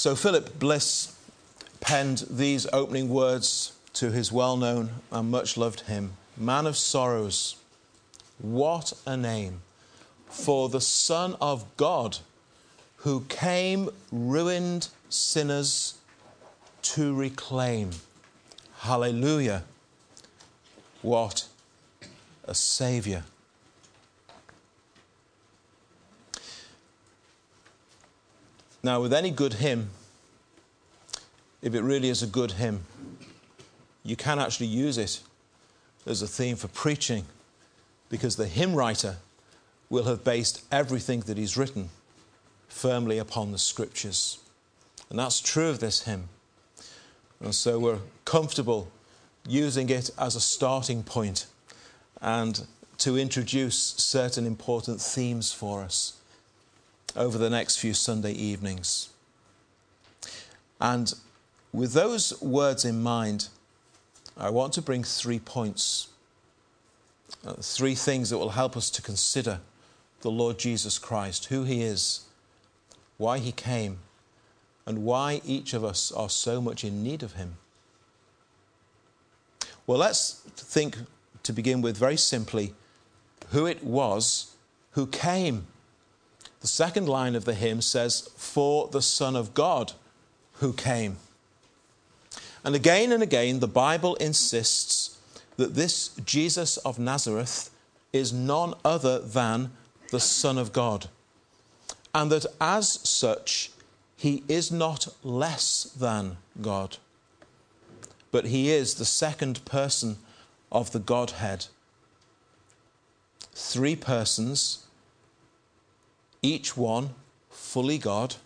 So Philip Bliss penned these opening words to his well known and much loved hymn Man of Sorrows, what a name for the Son of God who came ruined sinners to reclaim. Hallelujah. What a Saviour. Now, with any good hymn, if it really is a good hymn, you can actually use it as a theme for preaching because the hymn writer will have based everything that he's written firmly upon the scriptures. And that's true of this hymn. And so we're comfortable using it as a starting point and to introduce certain important themes for us over the next few Sunday evenings. And with those words in mind, I want to bring three points, uh, three things that will help us to consider the Lord Jesus Christ, who he is, why he came, and why each of us are so much in need of him. Well, let's think to begin with very simply who it was who came. The second line of the hymn says, For the Son of God who came. And again and again, the Bible insists that this Jesus of Nazareth is none other than the Son of God, and that as such, he is not less than God, but he is the second person of the Godhead. Three persons, each one fully God,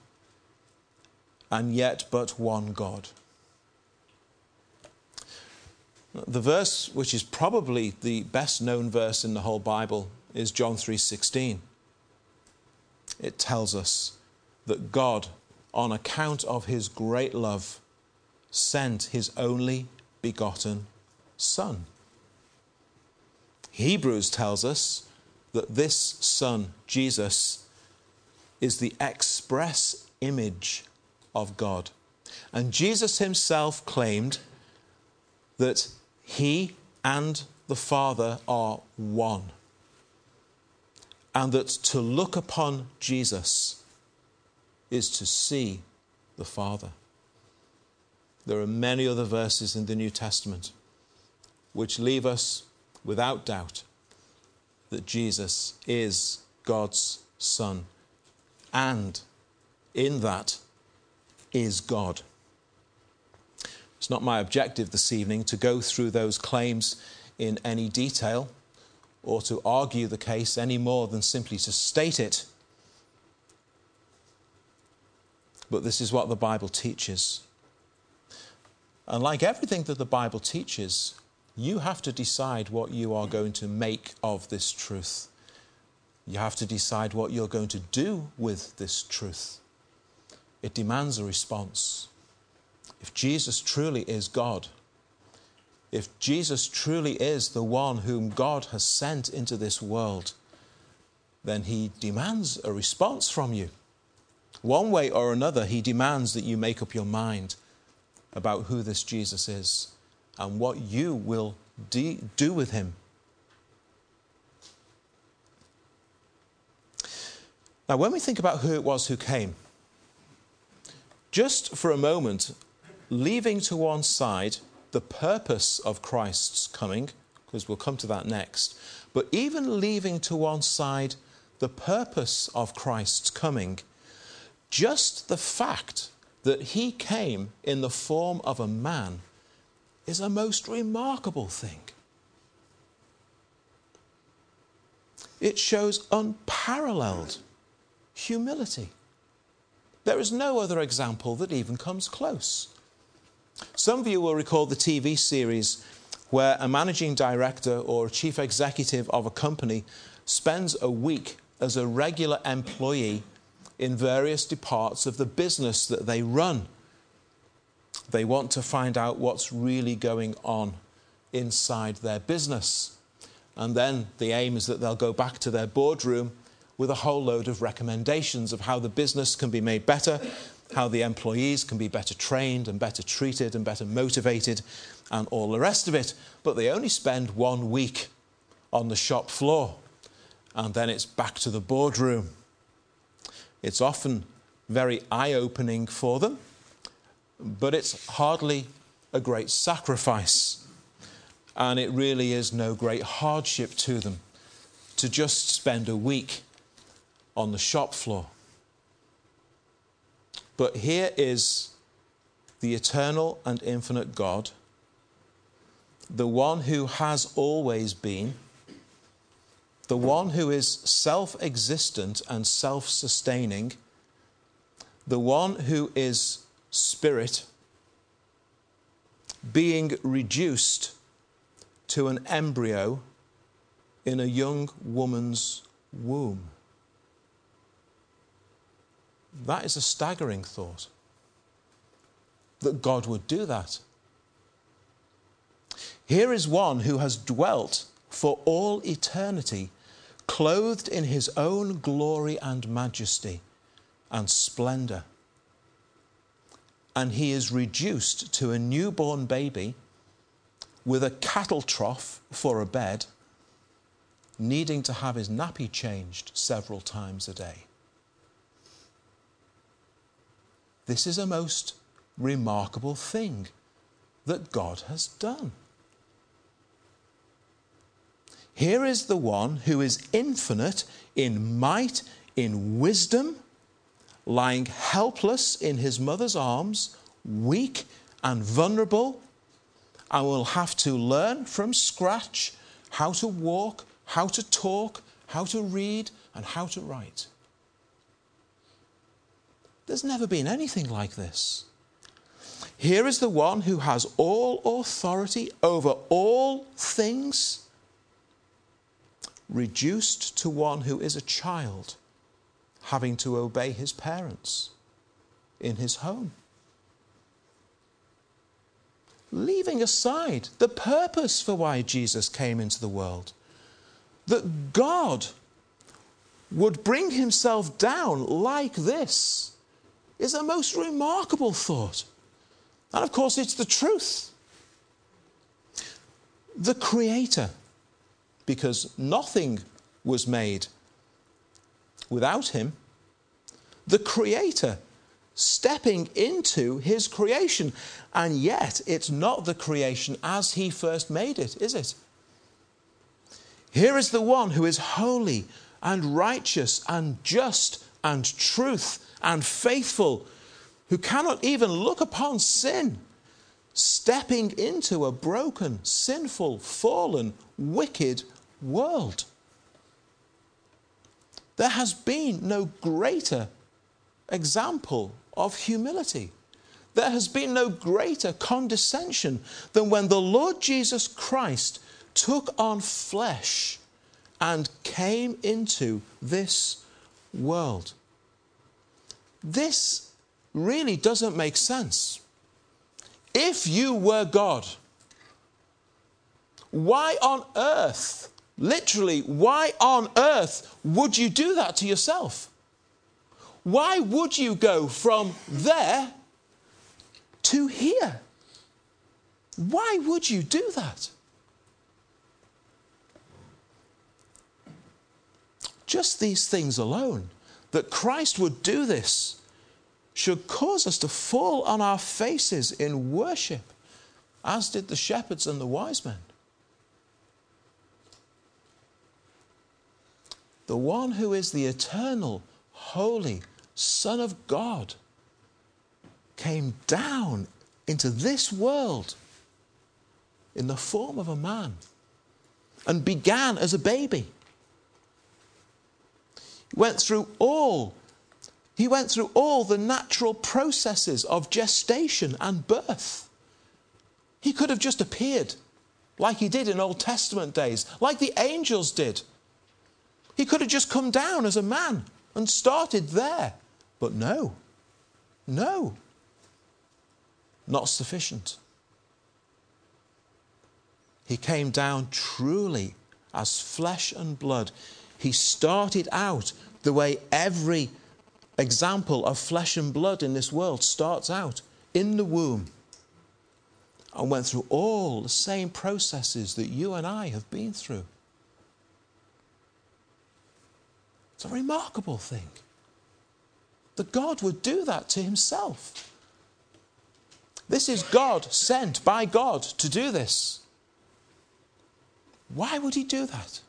and yet but one God. The verse which is probably the best known verse in the whole Bible is John 3:16. It tells us that God on account of his great love sent his only begotten son. Hebrews tells us that this son Jesus is the express image of God. And Jesus himself claimed that he and the Father are one. And that to look upon Jesus is to see the Father. There are many other verses in the New Testament which leave us without doubt that Jesus is God's Son, and in that is God. It's not my objective this evening to go through those claims in any detail or to argue the case any more than simply to state it. But this is what the Bible teaches. And like everything that the Bible teaches, you have to decide what you are going to make of this truth. You have to decide what you're going to do with this truth. It demands a response. If Jesus truly is God, if Jesus truly is the one whom God has sent into this world, then he demands a response from you. One way or another, he demands that you make up your mind about who this Jesus is and what you will de- do with him. Now, when we think about who it was who came, just for a moment, leaving to one side the purpose of Christ's coming, because we'll come to that next, but even leaving to one side the purpose of Christ's coming, just the fact that he came in the form of a man is a most remarkable thing. It shows unparalleled humility. There is no other example that even comes close. Some of you will recall the TV series where a managing director or chief executive of a company spends a week as a regular employee in various departs of the business that they run. They want to find out what's really going on inside their business. And then the aim is that they'll go back to their boardroom with a whole load of recommendations of how the business can be made better how the employees can be better trained and better treated and better motivated and all the rest of it. But they only spend one week on the shop floor and then it's back to the boardroom. It's often very eye opening for them, but it's hardly a great sacrifice. And it really is no great hardship to them to just spend a week on the shop floor. But here is the eternal and infinite God, the one who has always been, the one who is self existent and self sustaining, the one who is spirit, being reduced to an embryo in a young woman's womb. That is a staggering thought that God would do that. Here is one who has dwelt for all eternity, clothed in his own glory and majesty and splendor. And he is reduced to a newborn baby with a cattle trough for a bed, needing to have his nappy changed several times a day. This is a most remarkable thing that God has done. Here is the one who is infinite in might, in wisdom, lying helpless in his mother's arms, weak and vulnerable, and will have to learn from scratch how to walk, how to talk, how to read, and how to write. There's never been anything like this. Here is the one who has all authority over all things, reduced to one who is a child, having to obey his parents in his home. Leaving aside the purpose for why Jesus came into the world, that God would bring himself down like this is a most remarkable thought. And of course, it's the truth. The Creator, because nothing was made without Him, the Creator stepping into His creation. And yet, it's not the creation as He first made it, is it? Here is the one who is holy and righteous and just and truth and faithful, who cannot even look upon sin, stepping into a broken, sinful, fallen, wicked world. There has been no greater example of humility. There has been no greater condescension than when the Lord Jesus Christ took on flesh and came into this world. This really doesn't make sense. If you were God, why on earth, literally, why on earth would you do that to yourself? Why would you go from there to here? Why would you do that? Just these things alone that Christ would do this should cause us to fall on our faces in worship, as did the shepherds and the wise men. The one who is the eternal, holy Son of God came down into this world in the form of a man and began as a baby went through all he went through all the natural processes of gestation and birth. He could have just appeared like he did in Old Testament days, like the angels did. He could have just come down as a man and started there. But no, no, not sufficient. He came down truly as flesh and blood he started out the way every example of flesh and blood in this world starts out in the womb and went through all the same processes that you and I have been through. It's a remarkable thing that God would do that to himself. This is God sent by God to do this. Why would he do that?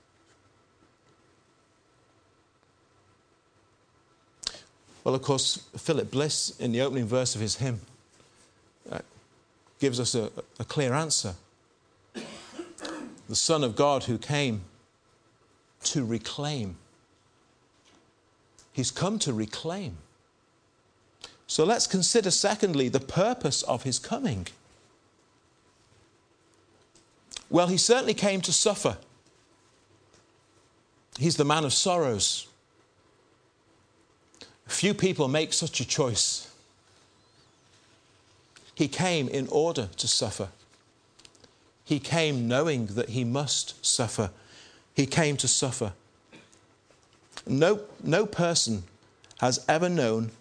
Well, of course, Philip Bliss, in the opening verse of his hymn, uh, gives us a, a clear answer. The Son of God who came to reclaim. He's come to reclaim. So let's consider, secondly, the purpose of his coming. Well, he certainly came to suffer. He's the man of sorrows. Few people make such a choice. He came in order to suffer. He came knowing that he must suffer. He came to suffer. No, no person has ever known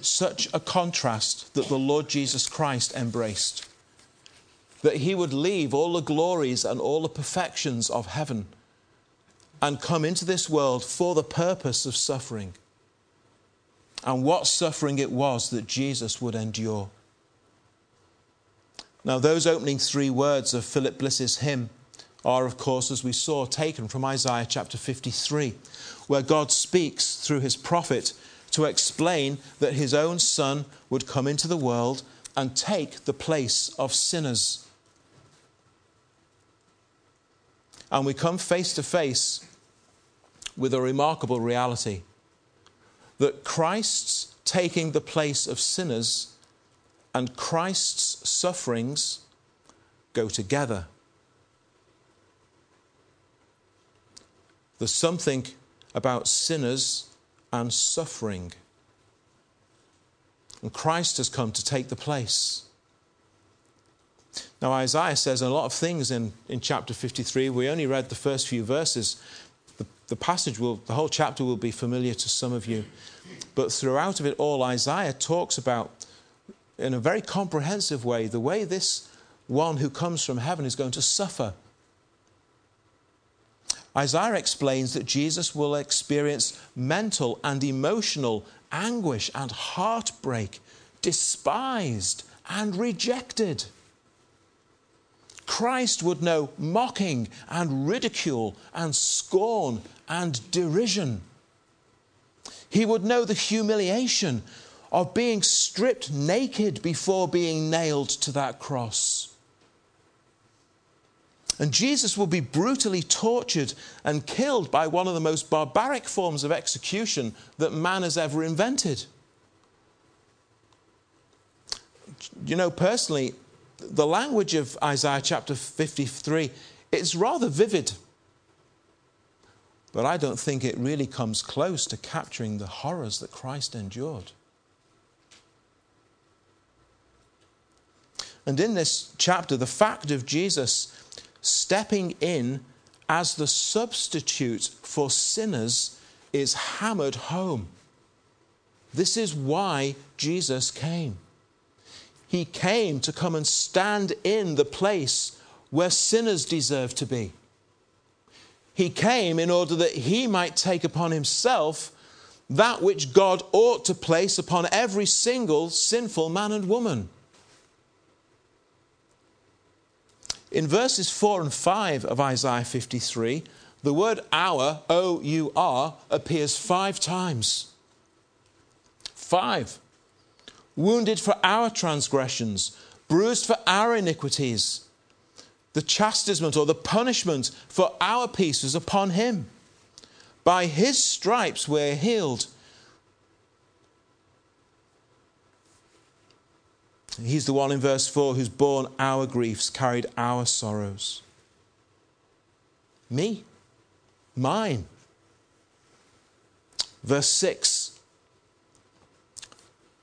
such a contrast that the Lord Jesus Christ embraced. That he would leave all the glories and all the perfections of heaven and come into this world for the purpose of suffering. And what suffering it was that Jesus would endure. Now, those opening three words of Philip Bliss's hymn are, of course, as we saw, taken from Isaiah chapter 53, where God speaks through his prophet to explain that his own son would come into the world and take the place of sinners. And we come face to face with a remarkable reality that Christ's taking the place of sinners and Christ's sufferings go together. There's something about sinners and suffering. And Christ has come to take the place. Now, Isaiah says a lot of things in, in chapter 53. We only read the first few verses. The, passage will, the whole chapter will be familiar to some of you. But throughout of it all, Isaiah talks about, in a very comprehensive way, the way this one who comes from heaven is going to suffer Isaiah explains that Jesus will experience mental and emotional anguish and heartbreak, despised and rejected. Christ would know mocking and ridicule and scorn and derision. He would know the humiliation of being stripped naked before being nailed to that cross. And Jesus will be brutally tortured and killed by one of the most barbaric forms of execution that man has ever invented. You know, personally, the language of Isaiah chapter 53 it's rather vivid. But I don't think it really comes close to capturing the horrors that Christ endured. And in this chapter, the fact of Jesus stepping in as the substitute for sinners is hammered home. This is why Jesus came. He came to come and stand in the place where sinners deserve to be. He came in order that he might take upon himself that which God ought to place upon every single sinful man and woman. In verses 4 and 5 of Isaiah 53, the word our, O U R, appears five times. Five. Wounded for our transgressions, bruised for our iniquities. The chastisement or the punishment for our peace was upon him. By his stripes we're healed. He's the one in verse 4 who's borne our griefs, carried our sorrows. Me, mine. Verse 6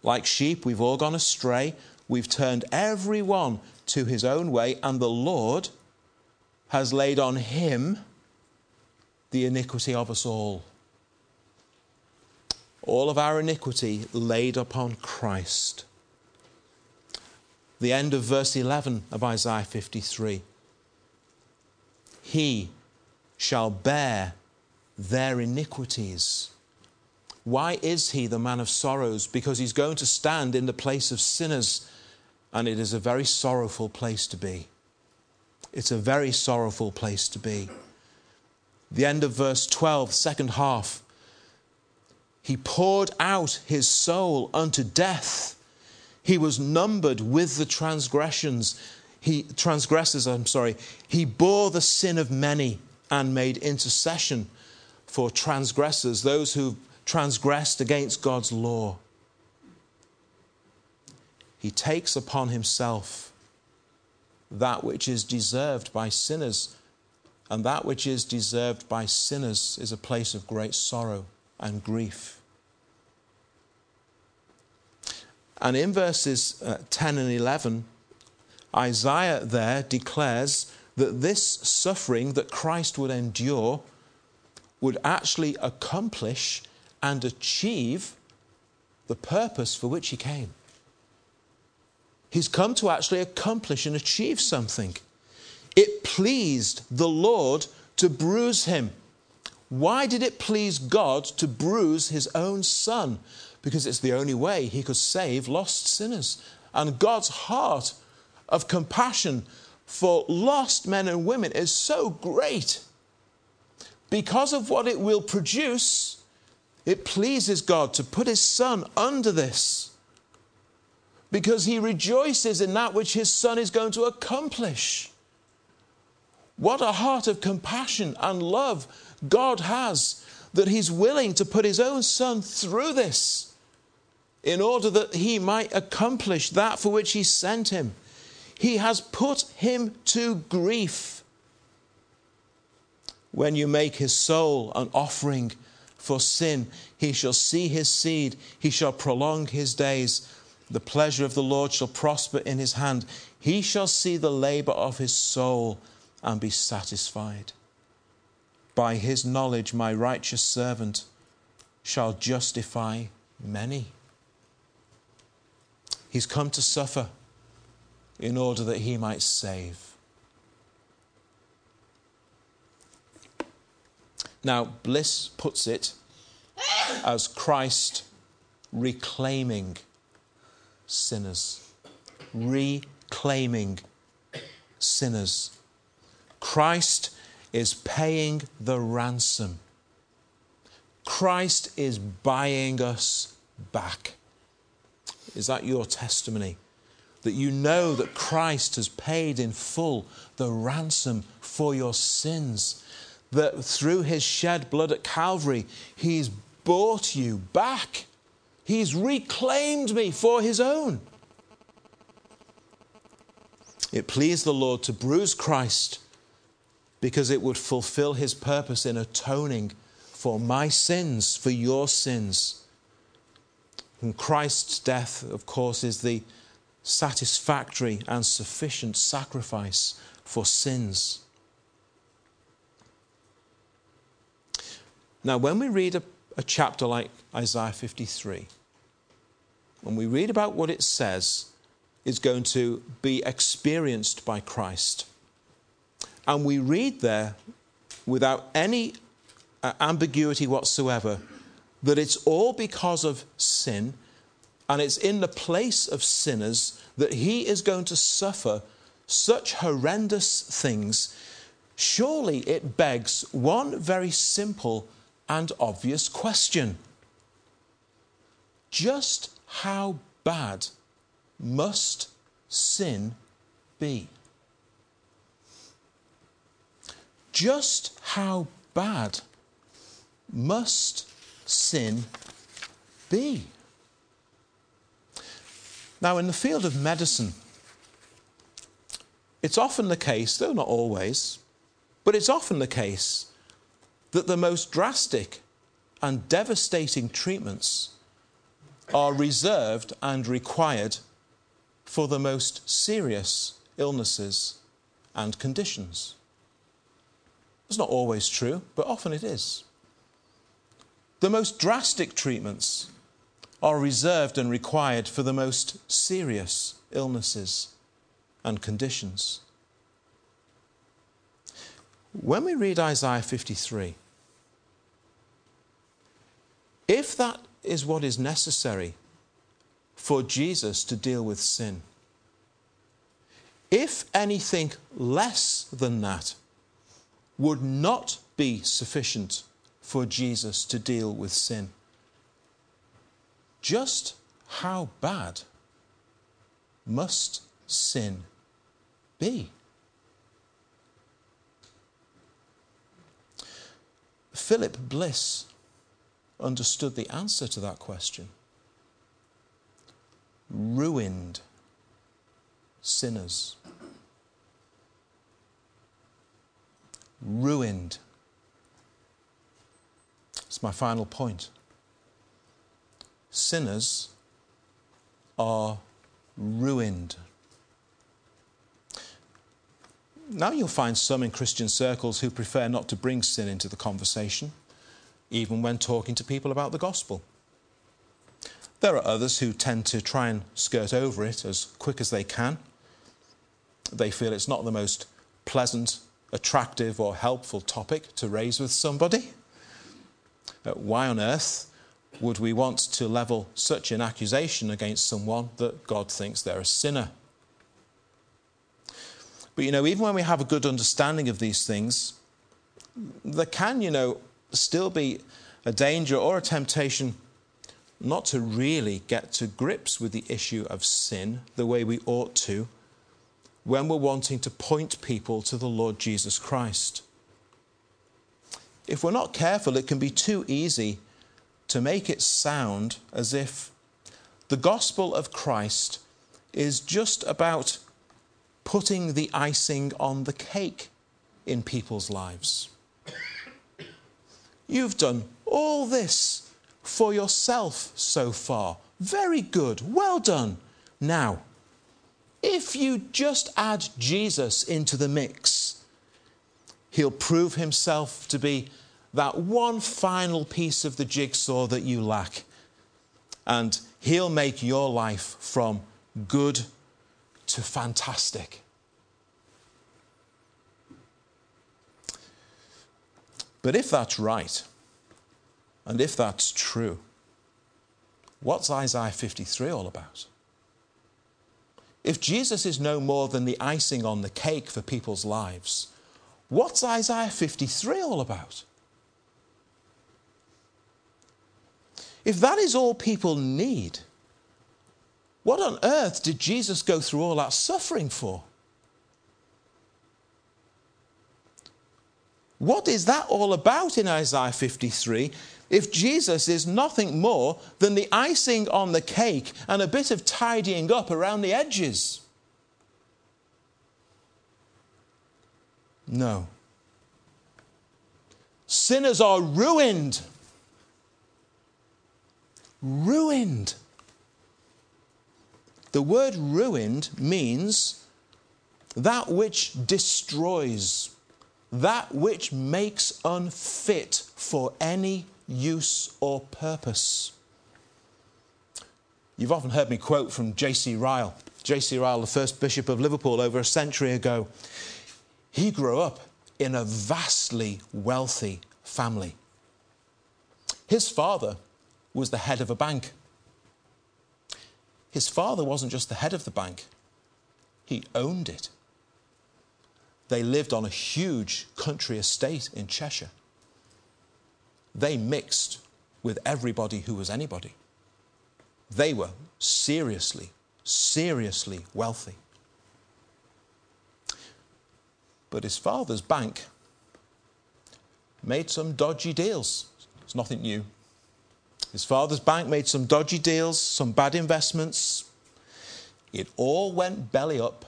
Like sheep, we've all gone astray. We've turned every one to his own way, and the Lord has laid on him the iniquity of us all. all of our iniquity laid upon Christ. The end of verse 11 of Isaiah 53. He shall bear their iniquities. Why is he the man of sorrows? Because he's going to stand in the place of sinners, and it is a very sorrowful place to be. It's a very sorrowful place to be. The end of verse 12, second half. He poured out his soul unto death. He was numbered with the transgressions. He transgressors, I'm sorry. He bore the sin of many and made intercession for transgressors, those who transgressed against God's law. He takes upon himself that which is deserved by sinners, and that which is deserved by sinners is a place of great sorrow and grief. And in verses uh, 10 and 11, Isaiah there declares that this suffering that Christ would endure would actually accomplish and achieve the purpose for which he came. He's come to actually accomplish and achieve something. It pleased the Lord to bruise him. Why did it please God to bruise his own son? Because it's the only way he could save lost sinners. And God's heart of compassion for lost men and women is so great. Because of what it will produce, it pleases God to put his son under this because he rejoices in that which his son is going to accomplish. What a heart of compassion and love God has that he's willing to put his own son through this in order that he might accomplish that for which he sent him. He has put him to grief. When you make his soul an offering for sin. He shall see his seed, he shall prolong his days. The pleasure of the Lord shall prosper in his hand. He shall see the labor of his soul and be satisfied. By his knowledge, my righteous servant shall justify many. He's come to suffer in order that he might save. Now, Bliss puts it as Christ reclaiming sinners. Reclaiming sinners. Christ is paying the ransom. Christ is buying us back. Is that your testimony? That you know that Christ has paid in full the ransom for your sins that through his shed blood at Calvary, he's bought you back. He's reclaimed me for his own. It pleased the Lord to bruise Christ because it would fulfill his purpose in atoning for my sins, for your sins. And Christ's death, of course, is the satisfactory and sufficient sacrifice for sins. Now, when we read a, a chapter like Isaiah 53, when we read about what it says is going to be experienced by Christ, and we read there without any uh, ambiguity whatsoever that it's all because of sin and it's in the place of sinners that he is going to suffer such horrendous things, surely it begs one very simple and obvious question Just how bad must sin be? Just how bad must sin be? Now, in the field of medicine, it's often the case, though not always, but it's often the case that the most drastic and devastating treatments are reserved and required for the most serious illnesses and conditions. It's not always true, but often it is. The most drastic treatments are reserved and required for the most serious illnesses and conditions. When we read Isaiah 53, if that is what is necessary for Jesus to deal with sin, if anything less than that would not be sufficient for Jesus to deal with sin, just how bad must sin be? Philip Bliss understood the answer to that question. Ruined sinners. Ruined. It's my final point. Sinners are ruined. Now you'll find some in Christian circles who prefer not to bring sin into the conversation, even when talking to people about the gospel. There are others who tend to try and skirt over it as quick as they can. They feel it's not the most pleasant, attractive, or helpful topic to raise with somebody. Uh, why on earth would we want to level such an accusation against someone that God thinks they're a sinner? But you know, even when we have a good understanding of these things, there can, you know, still be a danger or a temptation not to really get to grips with the issue of sin the way we ought to when we're wanting to point people to the Lord Jesus Christ. If we're not careful, it can be too easy to make it sound as if the gospel of Christ is just about putting the icing on the cake in people's lives. You've done all this for yourself so far. Very good. Well done. Now, if you just add Jesus into the mix, he'll prove himself to be that one final piece of the jigsaw that you lack. And he'll make your life from good to fantastic. But if that's right, and if that's true, what's Isaiah 53 all about? If Jesus is no more than the icing on the cake for people's lives, what's Isaiah 53 all about? If that is all people need, what on earth did Jesus go through all that suffering for? What is that all about in Isaiah 53 if Jesus is nothing more than the icing on the cake and a bit of tidying up around the edges? No. Sinners are ruined. Ruined. The word ruined means that which destroys, that which makes unfit for any use or purpose. You've often heard me quote from J.C. Ryle. J.C. Ryle, the first Bishop of Liverpool over a century ago. He grew up in a vastly wealthy family. His father was the head of a bank. His father wasn't just the head of the bank, he owned it. They lived on a huge country estate in Cheshire. They mixed with everybody who was anybody. They were seriously, seriously wealthy. But his father's bank made some dodgy deals. It's nothing new. His father's bank made some dodgy deals, some bad investments. It all went belly up,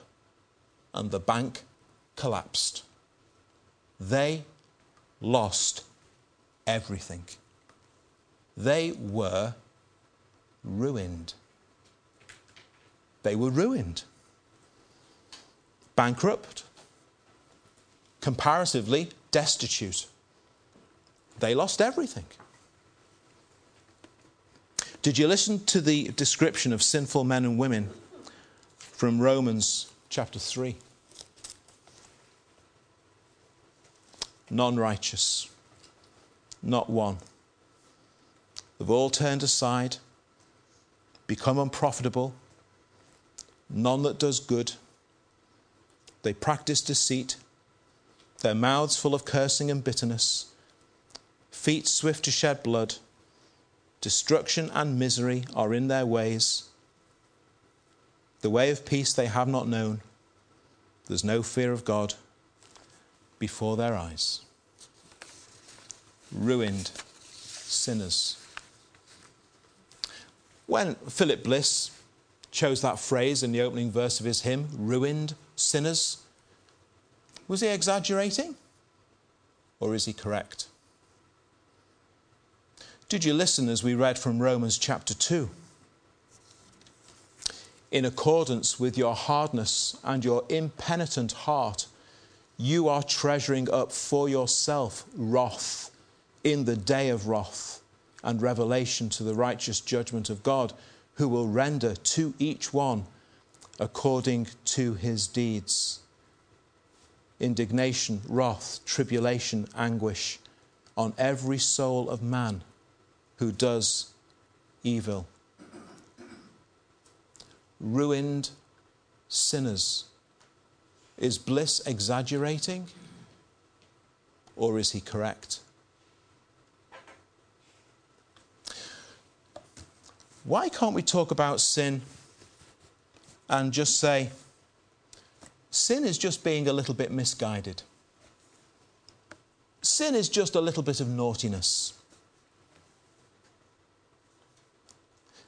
and the bank collapsed. They lost everything. They were ruined. They were ruined. Bankrupt. Comparatively destitute. They lost everything. Did you listen to the description of sinful men and women from Romans chapter 3? None righteous, not one. They've all turned aside, become unprofitable, none that does good. They practice deceit, their mouths full of cursing and bitterness, feet swift to shed blood. Destruction and misery are in their ways. The way of peace they have not known. There's no fear of God before their eyes. Ruined sinners. When Philip Bliss chose that phrase in the opening verse of his hymn, ruined sinners, was he exaggerating or is he correct? Did you listen as we read from Romans chapter 2? In accordance with your hardness and your impenitent heart, you are treasuring up for yourself wrath in the day of wrath and revelation to the righteous judgment of God, who will render to each one according to his deeds. Indignation, wrath, tribulation, anguish on every soul of man who does evil. Ruined sinners. Is Bliss exaggerating or is he correct? Why can't we talk about sin and just say, sin is just being a little bit misguided? Sin is just a little bit of naughtiness.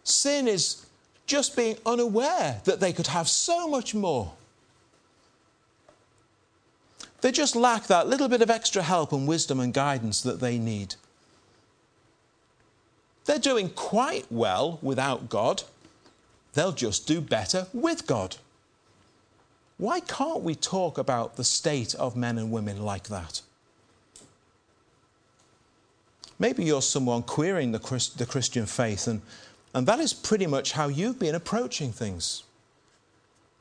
Sin is just being unaware that they could have so much more. They just lack that little bit of extra help and wisdom and guidance that they need. They're doing quite well without God. They'll just do better with God. Why can't we talk about the state of men and women like that? Maybe you're someone querying the, Christ, the Christian faith, and, and that is pretty much how you've been approaching things.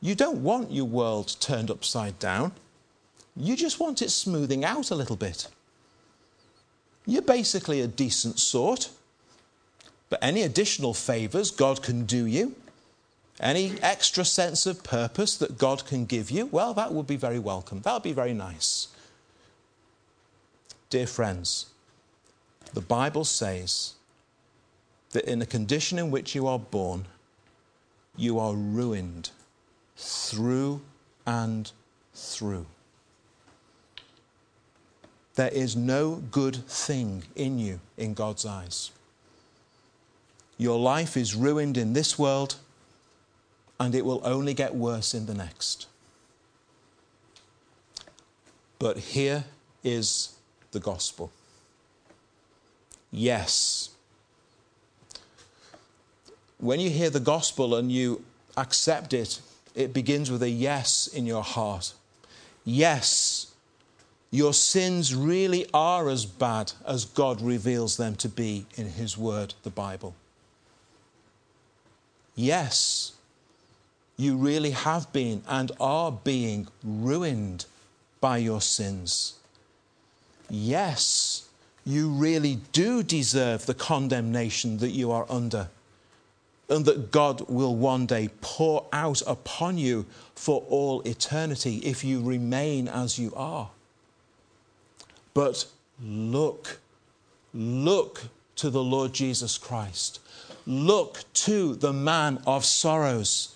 You don't want your world turned upside down, you just want it smoothing out a little bit. You're basically a decent sort. But any additional favours God can do you, any extra sense of purpose that God can give you, well, that would be very welcome. That would be very nice. Dear friends, the Bible says that in the condition in which you are born, you are ruined through and through. There is no good thing in you in God's eyes. Your life is ruined in this world, and it will only get worse in the next. But here is the gospel. Yes. When you hear the gospel and you accept it, it begins with a yes in your heart. Yes, your sins really are as bad as God reveals them to be in His Word, the Bible. Yes, you really have been and are being ruined by your sins. Yes, you really do deserve the condemnation that you are under, and that God will one day pour out upon you for all eternity if you remain as you are. But look, look to the Lord Jesus Christ look to the man of sorrows.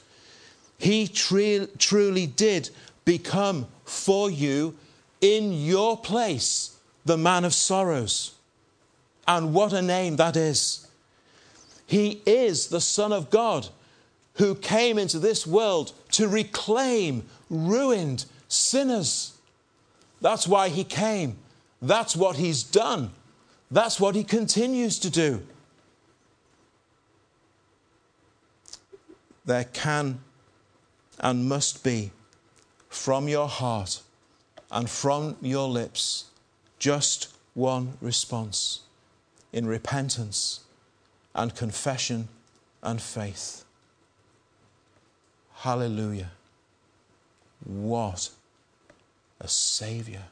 He truly did become for you in your place the man of sorrows. And what a name that is! He is the Son of God who came into this world to reclaim ruined sinners. That's why he came. That's what he's done. That's what he continues to do. there can and must be from your heart and from your lips just one response in repentance and confession and faith. Hallelujah. What a Saviour.